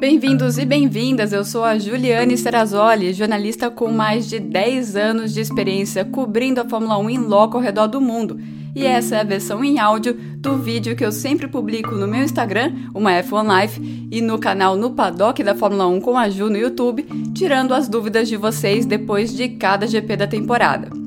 Bem-vindos e bem-vindas, eu sou a Juliane Serrazoli, jornalista com mais de 10 anos de experiência cobrindo a Fórmula 1 em loco ao redor do mundo. E essa é a versão em áudio do vídeo que eu sempre publico no meu Instagram, uma F1 Life, e no canal No Paddock da Fórmula 1 com a Ju no YouTube, tirando as dúvidas de vocês depois de cada GP da temporada.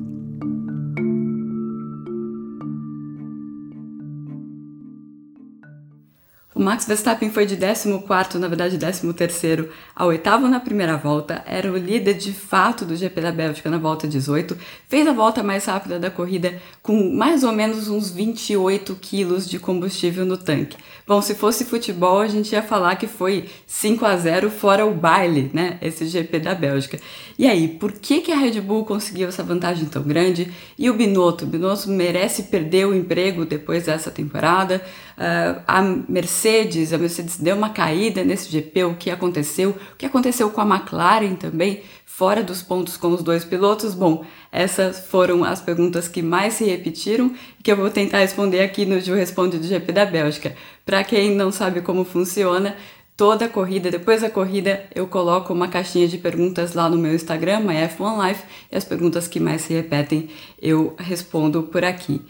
O Max Verstappen foi de 14, na verdade 13 ao oitavo na primeira volta, era o líder de fato do GP da Bélgica na volta 18, fez a volta mais rápida da corrida com mais ou menos uns 28 quilos de combustível no tanque. Bom, se fosse futebol, a gente ia falar que foi 5 a 0 fora o baile, né? Esse GP da Bélgica. E aí, por que, que a Red Bull conseguiu essa vantagem tão grande? E o Binotto? O Binotto merece perder o emprego depois dessa temporada? Uh, a Mercedes, a Mercedes deu uma caída nesse GP, o que aconteceu? O que aconteceu com a McLaren também? fora dos pontos com os dois pilotos? Bom, essas foram as perguntas que mais se repetiram e que eu vou tentar responder aqui no Ju Responde do GP da Bélgica. Para quem não sabe como funciona, toda a corrida, depois da corrida, eu coloco uma caixinha de perguntas lá no meu Instagram, MyF1Life, e as perguntas que mais se repetem eu respondo por aqui.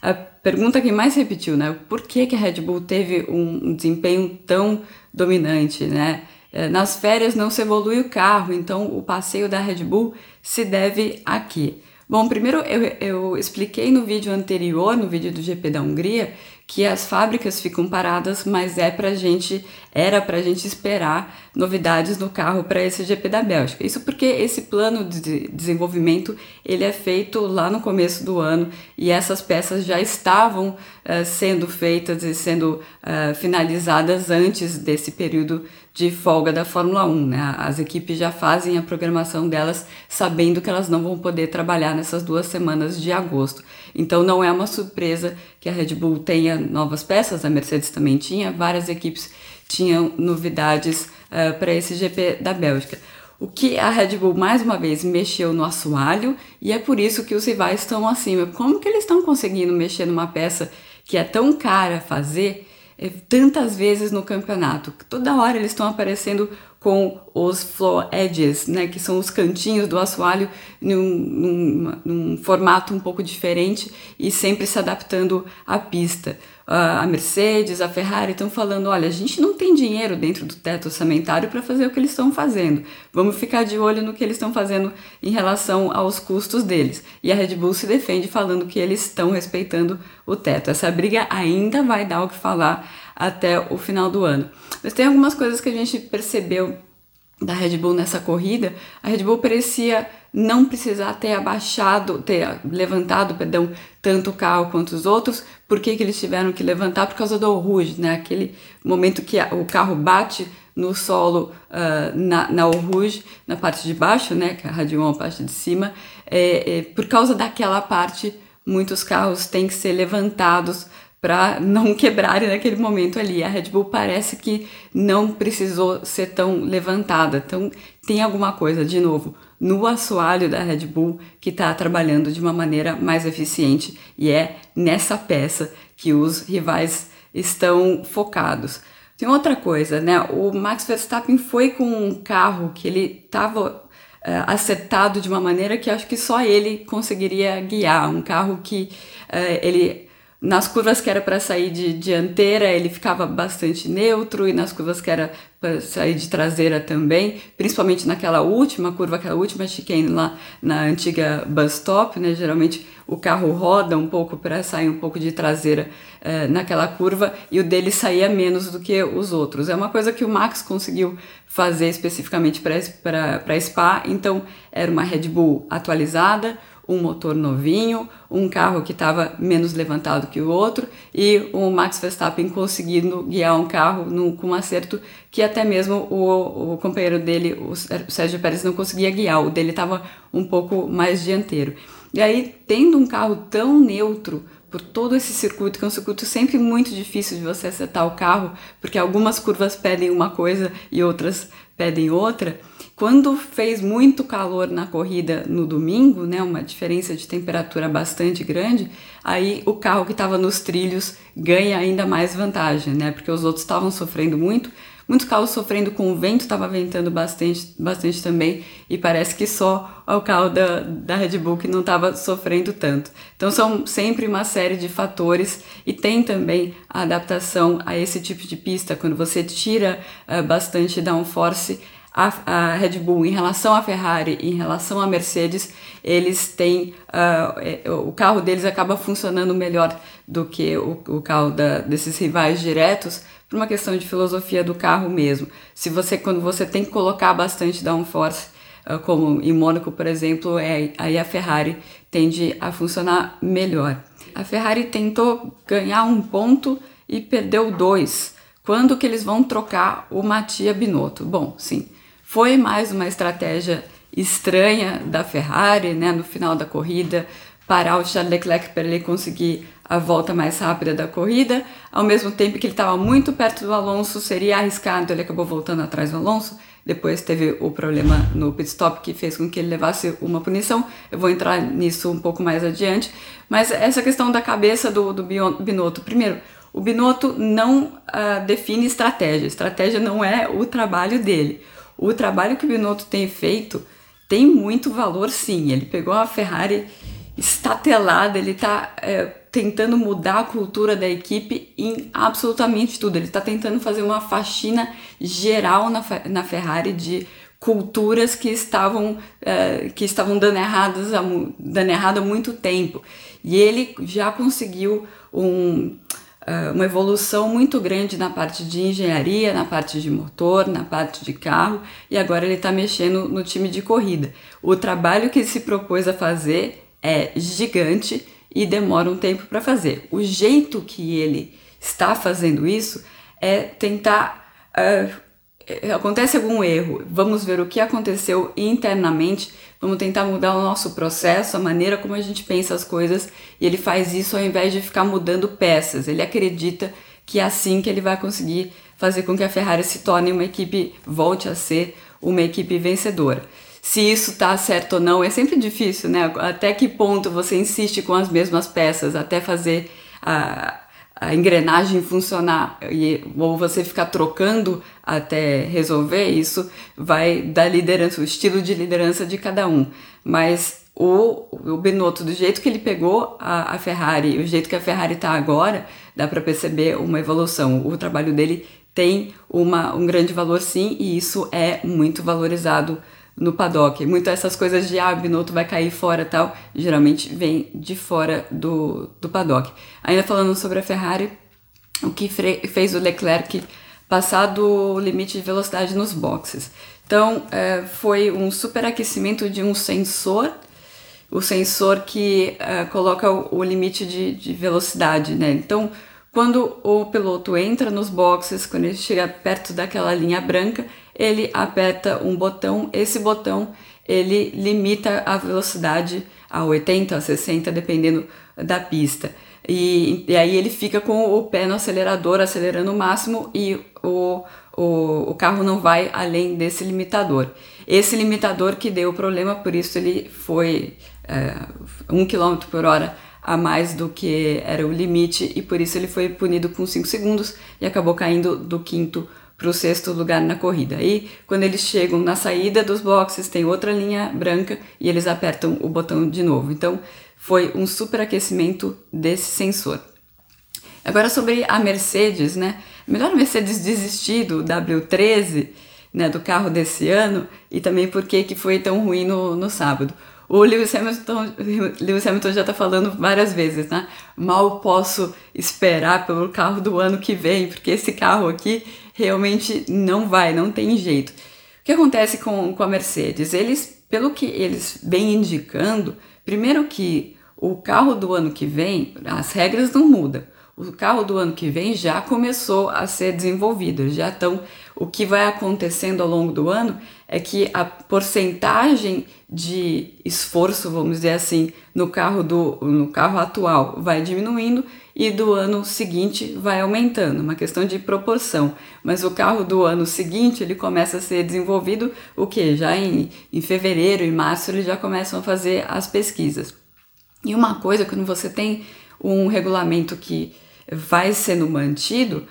A pergunta que mais repetiu, né? Por que, que a Red Bull teve um desempenho tão dominante, né? É, nas férias não se evolui o carro, então o passeio da Red Bull se deve aqui. Bom, primeiro eu, eu expliquei no vídeo anterior, no vídeo do GP da Hungria, que as fábricas ficam paradas, mas é pra gente, era pra gente esperar novidades no carro para esse GP da Bélgica. Isso porque esse plano de desenvolvimento ele é feito lá no começo do ano e essas peças já estavam uh, sendo feitas e sendo uh, finalizadas antes desse período de folga da Fórmula 1. Né? As equipes já fazem a programação delas sabendo que elas não vão poder trabalhar nessas duas semanas de agosto. Então não é uma surpresa que a Red Bull tenha novas peças, a Mercedes também tinha, várias equipes tinham novidades uh, para esse GP da Bélgica. O que a Red Bull mais uma vez mexeu no assoalho e é por isso que os rivais estão acima. Como que eles estão conseguindo mexer numa peça que é tão cara fazer é, tantas vezes no campeonato. Toda hora eles estão aparecendo com os floor edges, né, que são os cantinhos do assoalho num, num, num formato um pouco diferente e sempre se adaptando à pista. A Mercedes, a Ferrari estão falando: olha, a gente não tem dinheiro dentro do teto orçamentário para fazer o que eles estão fazendo. Vamos ficar de olho no que eles estão fazendo em relação aos custos deles. E a Red Bull se defende falando que eles estão respeitando o teto. Essa briga ainda vai dar o que falar até o final do ano. Mas tem algumas coisas que a gente percebeu da Red Bull nessa corrida. A Red Bull parecia não precisar ter abaixado, ter levantado, perdão, tanto o carro quanto os outros. Por que, que eles tiveram que levantar? Por causa do Rouge, né? Aquele momento que o carro bate no solo uh, na, na Rouge, na parte de baixo, né? Que é a Radion, a parte de cima. É, é, por causa daquela parte, muitos carros têm que ser levantados para não quebrarem naquele momento ali. A Red Bull parece que não precisou ser tão levantada. Então tem alguma coisa, de novo, no assoalho da Red Bull que está trabalhando de uma maneira mais eficiente e é nessa peça que os rivais estão focados. Tem outra coisa, né? O Max Verstappen foi com um carro que ele estava uh, acertado de uma maneira que acho que só ele conseguiria guiar. Um carro que uh, ele nas curvas que era para sair de dianteira, ele ficava bastante neutro, e nas curvas que era para sair de traseira também, principalmente naquela última curva, aquela última chicane lá na antiga bus stop, né? Geralmente o carro roda um pouco para sair um pouco de traseira eh, naquela curva e o dele saía menos do que os outros. É uma coisa que o Max conseguiu fazer especificamente para Spa, então era uma Red Bull atualizada, um motor novinho, um carro que estava menos levantado que o outro e o Max Verstappen conseguindo guiar um carro no, com um acerto que até mesmo o, o companheiro dele, o Sérgio Pérez, não conseguia guiar, o dele estava um pouco mais dianteiro. E aí, tendo um carro tão neutro por todo esse circuito, que é um circuito sempre muito difícil de você acertar o carro, porque algumas curvas pedem uma coisa e outras pedem outra, quando fez muito calor na corrida no domingo, né, uma diferença de temperatura bastante grande, aí o carro que estava nos trilhos ganha ainda mais vantagem, né, porque os outros estavam sofrendo muito. muitos carros sofrendo com o vento, estava ventando bastante, bastante também, e parece que só o carro da, da Red Bull que não estava sofrendo tanto. Então são sempre uma série de fatores e tem também a adaptação a esse tipo de pista, quando você tira uh, bastante downforce, a, a, Red Bull em relação à Ferrari, em relação à Mercedes, eles têm uh, o carro deles acaba funcionando melhor do que o, o carro da, desses rivais diretos por uma questão de filosofia do carro mesmo. Se você quando você tem que colocar bastante downforce, uh, como em Mônaco, por exemplo, é, aí a Ferrari tende a funcionar melhor. A Ferrari tentou ganhar um ponto e perdeu dois. Quando que eles vão trocar o Mattia Binotto? Bom, sim, foi mais uma estratégia estranha da Ferrari, né, no final da corrida, parar o Charles Leclerc para ele conseguir a volta mais rápida da corrida, ao mesmo tempo que ele estava muito perto do Alonso, seria arriscado, ele acabou voltando atrás do Alonso, depois teve o problema no pit stop que fez com que ele levasse uma punição, eu vou entrar nisso um pouco mais adiante, mas essa questão da cabeça do, do Binotto, primeiro, o Binotto não uh, define estratégia, estratégia não é o trabalho dele, o trabalho que o Binotto tem feito tem muito valor, sim. Ele pegou a Ferrari estatelada, ele está é, tentando mudar a cultura da equipe em absolutamente tudo. Ele está tentando fazer uma faxina geral na, na Ferrari de culturas que estavam é, que estavam dando erradas dando errado há muito tempo e ele já conseguiu um uma evolução muito grande na parte de engenharia, na parte de motor, na parte de carro, e agora ele está mexendo no time de corrida. O trabalho que ele se propôs a fazer é gigante e demora um tempo para fazer. O jeito que ele está fazendo isso é tentar. Uh, acontece algum erro, vamos ver o que aconteceu internamente Vamos tentar mudar o nosso processo, a maneira como a gente pensa as coisas, e ele faz isso ao invés de ficar mudando peças. Ele acredita que é assim que ele vai conseguir fazer com que a Ferrari se torne uma equipe, volte a ser uma equipe vencedora. Se isso está certo ou não, é sempre difícil, né? Até que ponto você insiste com as mesmas peças até fazer a, a engrenagem funcionar e, ou você ficar trocando até resolver, isso vai da liderança, o estilo de liderança de cada um. Mas o, o Benotto, do jeito que ele pegou a, a Ferrari, o jeito que a Ferrari está agora, dá para perceber uma evolução. O trabalho dele tem uma, um grande valor sim, e isso é muito valorizado no paddock. Muito essas coisas de ah, Binotto vai cair fora tal, geralmente vem de fora do, do paddock. Ainda falando sobre a Ferrari, o que fez o Leclerc passar do limite de velocidade nos boxes. Então, é, foi um superaquecimento de um sensor, o sensor que é, coloca o, o limite de, de velocidade, né? Então, quando o piloto entra nos boxes, quando ele chega perto daquela linha branca, ele aperta um botão, esse botão ele limita a velocidade a 80, a 60, dependendo da pista. E, e aí ele fica com o pé no acelerador, acelerando o máximo e o, o, o carro não vai além desse limitador. Esse limitador que deu o problema, por isso ele foi é, 1 km por hora a mais do que era o limite e por isso ele foi punido com 5 segundos e acabou caindo do quinto para o sexto lugar na corrida. Aí, quando eles chegam na saída dos boxes, tem outra linha branca e eles apertam o botão de novo. Então, foi um superaquecimento desse sensor. Agora sobre a Mercedes, né? Melhor Mercedes desistir do W13, né, do carro desse ano, e também por que foi tão ruim no, no sábado. O Lewis Hamilton, Lewis Hamilton já está falando várias vezes, né? Mal posso esperar pelo carro do ano que vem, porque esse carro aqui realmente não vai, não tem jeito. O que acontece com, com a Mercedes? Eles, pelo que eles vêm indicando, primeiro que o carro do ano que vem, as regras não mudam o carro do ano que vem já começou a ser desenvolvido, já estão. O que vai acontecendo ao longo do ano é que a porcentagem de esforço, vamos dizer assim, no carro do no carro atual vai diminuindo e do ano seguinte vai aumentando, uma questão de proporção. Mas o carro do ano seguinte ele começa a ser desenvolvido o que já em, em fevereiro, em março eles já começam a fazer as pesquisas. E uma coisa quando você tem um regulamento que vai sendo mantido,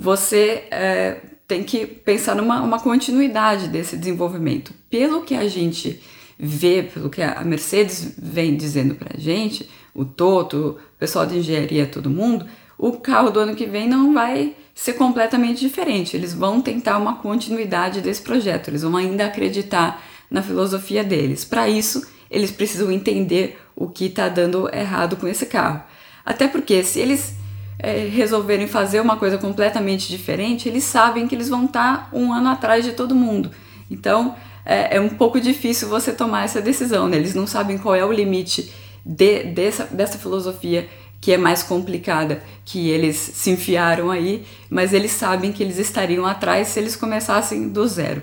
você é, tem que pensar numa uma continuidade desse desenvolvimento. Pelo que a gente vê, pelo que a Mercedes vem dizendo para a gente, o Toto, o pessoal de engenharia, todo mundo, o carro do ano que vem não vai ser completamente diferente. Eles vão tentar uma continuidade desse projeto, eles vão ainda acreditar na filosofia deles. Para isso, eles precisam entender o que está dando errado com esse carro. Até porque se eles é, resolverem fazer uma coisa completamente diferente, eles sabem que eles vão estar tá um ano atrás de todo mundo. Então é, é, um pouco difícil você tomar essa decisão. Né? Eles não sabem qual é o limite de, dessa, dessa filosofia que é mais complicada que eles se enfiaram aí, mas eles sabem que eles estariam atrás se eles começassem do zero.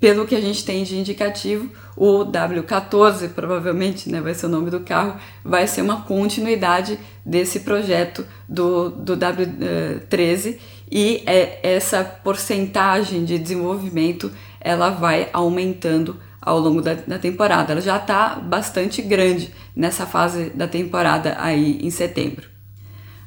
Pelo que a gente tem de indicativo, o W14 provavelmente né, vai ser o nome do carro, vai ser uma continuidade desse projeto do, do W13 e é, essa porcentagem de desenvolvimento ela vai aumentando ao longo da, da temporada. Ela já está bastante grande nessa fase da temporada aí em setembro.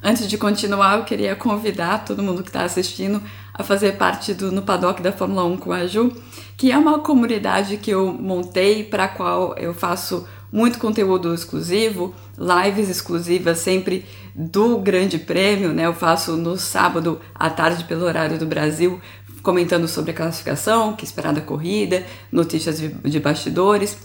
Antes de continuar, eu queria convidar todo mundo que está assistindo a fazer parte do No Paddock da Fórmula 1 com a Ju, que é uma comunidade que eu montei para a qual eu faço muito conteúdo exclusivo, lives exclusivas sempre do Grande Prêmio, né? Eu faço no sábado à tarde pelo horário do Brasil, comentando sobre a classificação, que esperar da corrida, notícias de bastidores.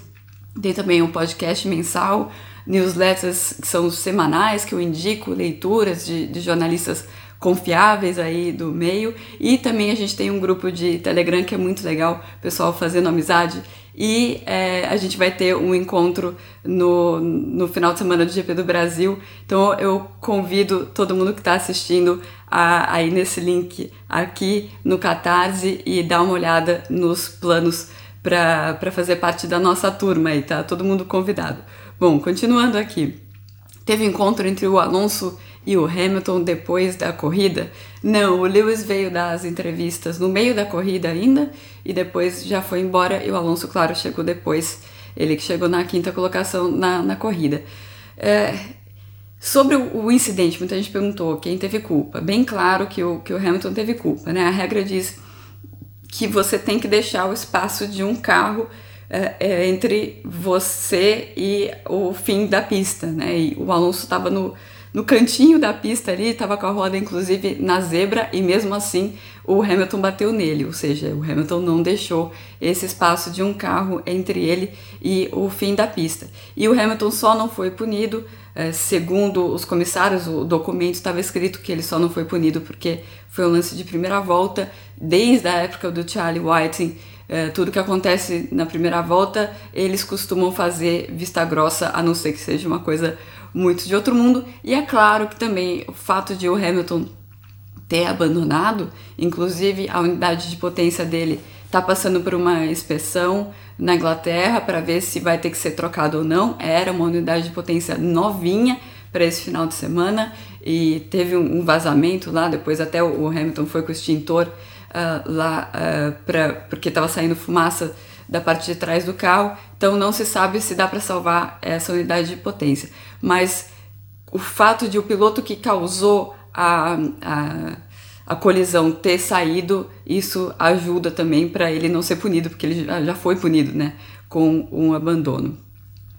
Tem também um podcast mensal, newsletters que são semanais, que eu indico leituras de, de jornalistas confiáveis aí do meio. E também a gente tem um grupo de Telegram que é muito legal, pessoal fazendo amizade. E é, a gente vai ter um encontro no, no final de semana do GP do Brasil. Então eu convido todo mundo que está assistindo a, a ir nesse link aqui no Catarse e dar uma olhada nos planos para fazer parte da nossa turma aí, tá? Todo mundo convidado. Bom, continuando aqui. Teve encontro entre o Alonso e o Hamilton depois da corrida? Não, o Lewis veio das entrevistas no meio da corrida ainda e depois já foi embora e o Alonso, claro, chegou depois. Ele que chegou na quinta colocação na, na corrida. É, sobre o, incidente, muita gente perguntou quem teve culpa. Bem claro que o, que o Hamilton teve culpa, né? A regra diz que você tem que deixar o espaço de um carro é, entre você e o fim da pista, né? E o Alonso estava no no cantinho da pista ali, estava com a roda inclusive na zebra e mesmo assim o Hamilton bateu nele, ou seja, o Hamilton não deixou esse espaço de um carro entre ele e o fim da pista. E o Hamilton só não foi punido, é, segundo os comissários, o documento estava escrito que ele só não foi punido porque foi um lance de primeira volta, desde a época do Charlie Whiting. É, tudo que acontece na primeira volta, eles costumam fazer vista grossa, a não ser que seja uma coisa muito de outro mundo. E é claro que também o fato de o Hamilton ter abandonado, inclusive a unidade de potência dele está passando por uma inspeção na Inglaterra para ver se vai ter que ser trocado ou não. Era uma unidade de potência novinha para esse final de semana e teve um vazamento lá. Depois até o Hamilton foi com o extintor uh, lá uh, pra, porque estava saindo fumaça da parte de trás do carro, então não se sabe se dá para salvar essa unidade de potência. Mas o fato de o piloto que causou a, a, a colisão ter saído, isso ajuda também para ele não ser punido, porque ele já, foi punido né, com um abandono.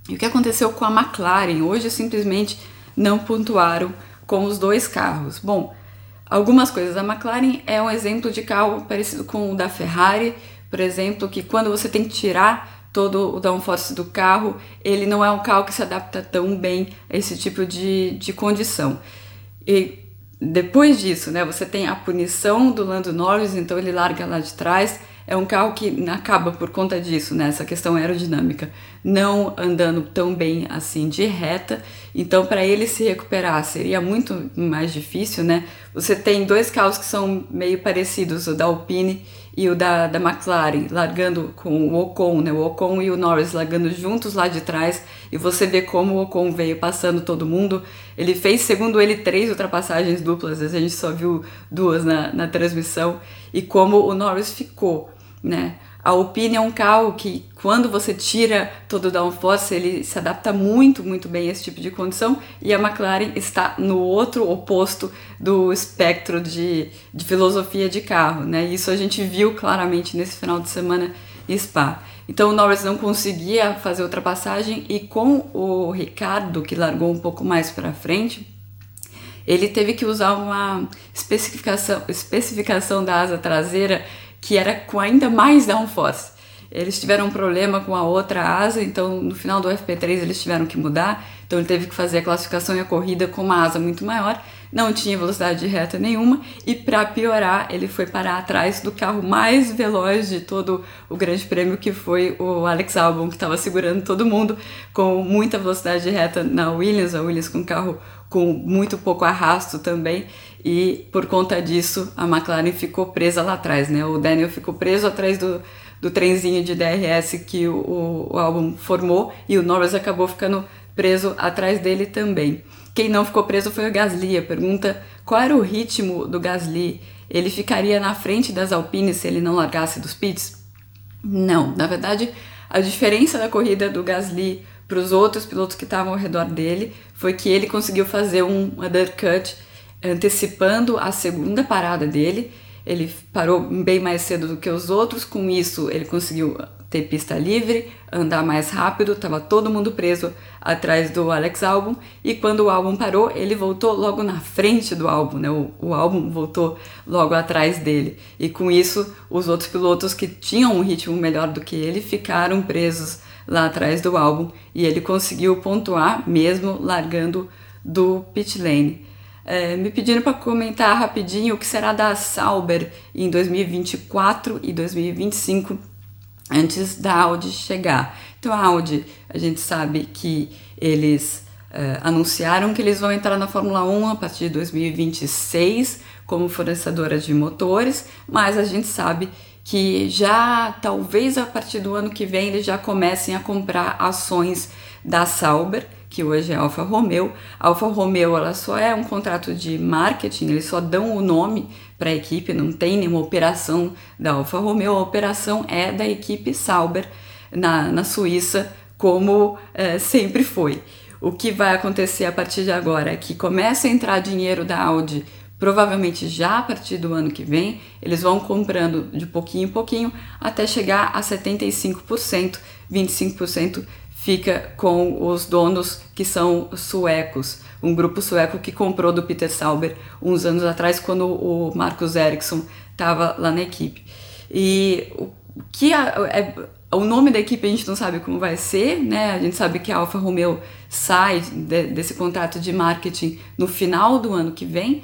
E o que aconteceu com a McLaren? Hoje simplesmente não pontuaram com os dois carros. Bom, algumas coisas. A McLaren é um exemplo de carro parecido com o da Ferrari, por exemplo, que quando você tem que tirar todo o downforce do carro, ele não é um carro que se adapta tão bem a esse tipo de, de condição. E depois disso, né, você tem a punição do Lando Norris, então ele larga lá de trás. É um carro que acaba por conta disso, né, essa questão aerodinâmica, não andando tão bem assim de reta. Então, para ele se recuperar seria muito mais difícil, né? Você tem dois carros que são meio parecidos, o da Alpine e o da, da McLaren largando com o Ocon, né? O Ocon e o Norris largando juntos lá de trás e você vê como o Ocon veio passando todo mundo. Ele fez, segundo ele, três ultrapassagens duplas, a gente só viu duas na, na transmissão e como o Norris ficou, né? A Alpine é carro que, quando você tira todo o downforce, ele se adapta muito, muito bem a esse tipo de condição, e a McLaren está no outro oposto do espectro de, de filosofia de carro, né? Isso a gente viu claramente nesse final de semana em Spa. Então o Norris não conseguia fazer ultrapassagem e com o Ricardo, que largou um pouco mais para frente, ele teve que usar uma especificação, especificação da asa traseira que era com ainda mais downforce. Eles tiveram um problema com a outra asa, então no final do FP3 eles tiveram que mudar, então ele teve que fazer a classificação e a corrida com uma asa muito maior, não tinha velocidade de reta nenhuma. E para piorar ele foi parar atrás do carro mais veloz de todo o Grande Prêmio que foi o Alex Albon que estava segurando todo mundo com muita velocidade de reta na Williams, a Williams com carro com muito pouco arrasto também e por conta disso a McLaren ficou presa lá atrás, né? O Daniel ficou preso atrás do, do trenzinho de DRS que o, o álbum formou e o Norris acabou ficando preso atrás dele também. Quem não ficou preso foi o Gasly. A pergunta qual era o ritmo do Gasly? Ele ficaria na frente das Alpines se ele não largasse dos pits? Não, na verdade, a diferença da corrida do Gasly para os outros pilotos que estavam ao redor dele foi que ele conseguiu fazer um undercut antecipando a segunda parada dele. Ele parou bem mais cedo do que os outros, com isso ele conseguiu ter pista livre, andar mais rápido, estava todo mundo preso atrás do Alex Albon e quando o álbum parou, ele voltou logo na frente do álbum, né? O, o álbum voltou logo atrás dele e com isso os outros pilotos que tinham um ritmo melhor do que ele ficaram presos lá atrás do álbum e ele conseguiu pontuar mesmo largando do pit lane. É, me pediram para comentar rapidinho o que será da Sauber em 2024 e 2025 antes da Audi chegar. Então a Audi, a gente sabe que eles uh, anunciaram que eles vão entrar na Fórmula 1 a partir de 2026 como fornecedora de motores, mas a gente sabe que já talvez a partir do ano que vem eles já comecem a comprar ações da Sauber, que hoje é Alfa Romeo. A Alfa Romeo ela só é um contrato de marketing, eles só dão o nome para a equipe, não tem nenhuma operação da Alfa Romeo, a operação é da equipe Sauber na, na Suíça, como é, sempre foi. O que vai acontecer a partir de agora é que começa a entrar dinheiro da Audi provavelmente já a partir do ano que vem, eles vão comprando de pouquinho em pouquinho até chegar a 75%, 25% fica com os donos que são suecos, um grupo sueco que comprou do Peter Sauber uns anos atrás quando o Marcus Ericsson estava lá na equipe. E o que é o nome da equipe a gente não sabe como vai ser, né? A gente sabe que a Alfa Romeo sai de, desse contrato de marketing no final do ano que vem,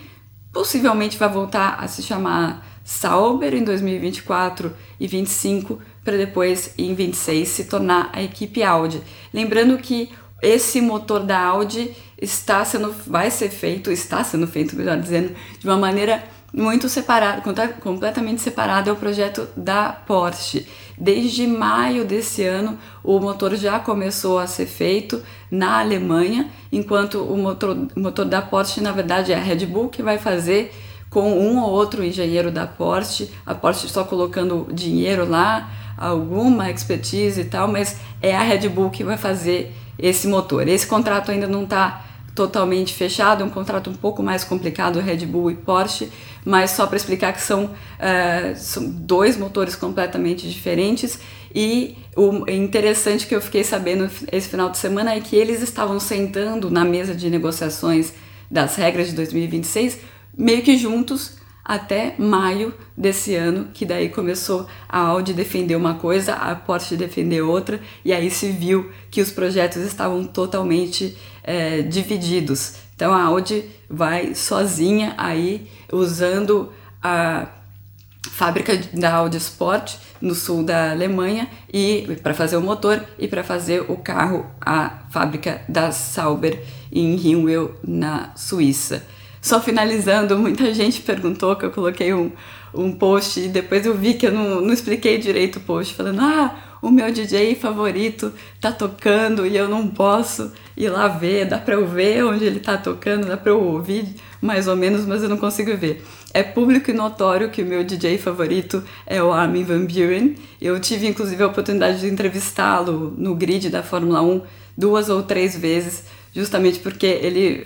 possivelmente vai voltar a se chamar Sauber em 2024 e 25 para depois em 26 se tornar a equipe Audi. Lembrando que esse motor da Audi está sendo vai ser feito, está sendo feito, melhor dizendo, de uma maneira muito separada, completamente separada é o projeto da Porsche. Desde maio desse ano, o motor já começou a ser feito na Alemanha, enquanto o motor, motor da Porsche, na verdade, é a Red Bull que vai fazer com um ou outro engenheiro da Porsche, a Porsche só colocando dinheiro lá, alguma expertise e tal, mas é a Red Bull que vai fazer esse motor. Esse contrato ainda não está totalmente fechado, é um contrato um pouco mais complicado, Red Bull e Porsche, mas só para explicar que são, uh, são dois motores completamente diferentes. E o interessante que eu fiquei sabendo esse final de semana é que eles estavam sentando na mesa de negociações das regras de 2026 meio que juntos até maio desse ano, que daí começou a Audi defender uma coisa, a Porsche defender outra, e aí se viu que os projetos estavam totalmente é, divididos. Então a Audi vai sozinha aí usando a fábrica da Audi Sport no sul da Alemanha e para fazer o motor e para fazer o carro a fábrica da Sauber em Rinwell na Suíça. Só finalizando, muita gente perguntou que eu coloquei um, um post e depois eu vi que eu não, não expliquei direito o post, falando: ah, o meu DJ favorito tá tocando e eu não posso ir lá ver, dá pra eu ver onde ele tá tocando, dá pra eu ouvir mais ou menos, mas eu não consigo ver. É público e notório que o meu DJ favorito é o Armin Van Buren. Eu tive inclusive a oportunidade de entrevistá-lo no grid da Fórmula 1 duas ou três vezes, justamente porque ele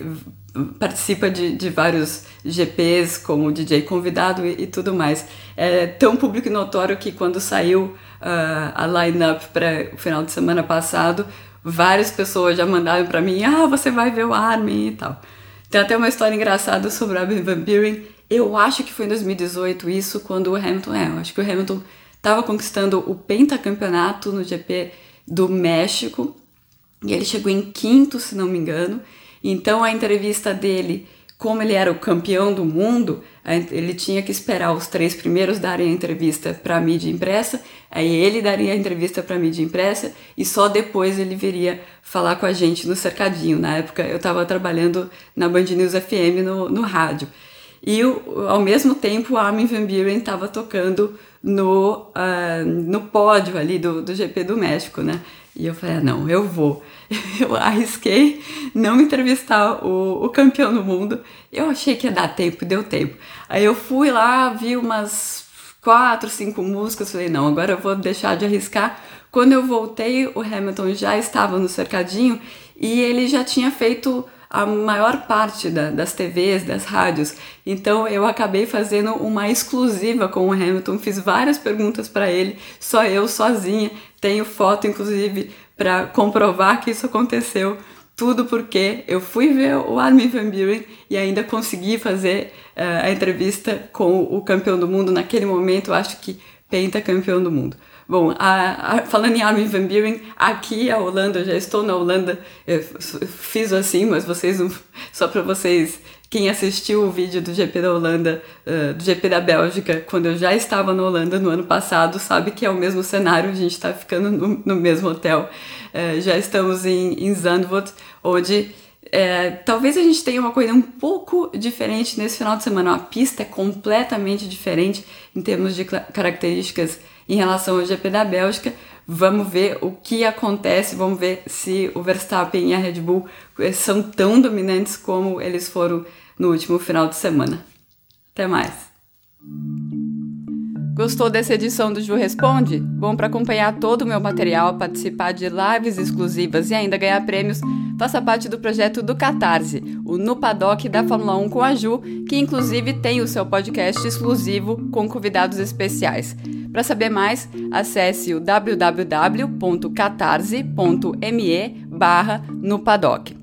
participa de, de vários GPs como DJ convidado e, e, tudo mais. É tão público e notório que quando saiu uh, a line-up para o final de semana passado, várias pessoas já mandaram para mim: ah, você vai ver o Armin e tal. Tem até uma história engraçada sobre o Armin Van Buren. Eu acho que foi em 2018 isso, quando o Hamilton. É, eu acho que o Hamilton estava conquistando o pentacampeonato no GP do México. E ele chegou em quinto, se não me engano. Então a entrevista dele, como ele era o campeão do mundo, ele tinha que esperar os três primeiros darem a entrevista para a mídia impressa, aí ele daria a entrevista para a mídia impressa e só depois ele viria falar com a gente no cercadinho. Na época eu estava trabalhando na Band News FM no, no rádio. E ao mesmo tempo, a Armin Van Buren estava tocando no, uh, no pódio ali do, do GP do México, né? E eu falei, ah, não, eu vou. Eu arrisquei não entrevistar o, o campeão do mundo. Eu achei que ia dar tempo, deu tempo. Aí eu fui lá, vi umas quatro, cinco músicas, falei, não, agora eu vou deixar de arriscar. Quando eu voltei, o Hamilton já estava no cercadinho e ele já tinha feito a maior parte da, das TVs, das rádios. Então eu acabei fazendo uma exclusiva com o Hamilton, fiz várias perguntas para ele, só eu sozinha. Tenho foto, inclusive, para comprovar que isso aconteceu. Tudo porque eu fui ver o Armin Van Buren e ainda consegui fazer uh, a entrevista com o campeão do mundo. Naquele momento, acho que penta campeão do mundo. Bom, a, a, falando em Armin Van Buren, aqui a Holanda, eu já estou na Holanda, fiz assim, mas vocês não, só para vocês, quem assistiu o vídeo do GP da Holanda, uh, do GP da Bélgica, quando eu já estava na Holanda no ano passado, sabe que é o mesmo cenário, a gente está ficando no, no, mesmo hotel. Uh, já estamos em, em Zandvoort, onde é, talvez a gente tenha uma coisa um pouco diferente nesse final de semana. A pista é completamente diferente em termos de características em relação ao GP da Bélgica. Vamos ver o que acontece, vamos ver se o Verstappen e a Red Bull eh, são tão dominantes como eles foram no último final de semana. Até mais! Gostou dessa edição do Ju Responde? Bom, para acompanhar todo o meu material, participar de lives exclusivas e ainda ganhar prêmios, faça parte do projeto do Catarse, o No Paddock da Fórmula 1 com a Ju, que inclusive tem o seu podcast exclusivo com convidados especiais. Para saber mais, acesse o www.catarse.me barra no paddock.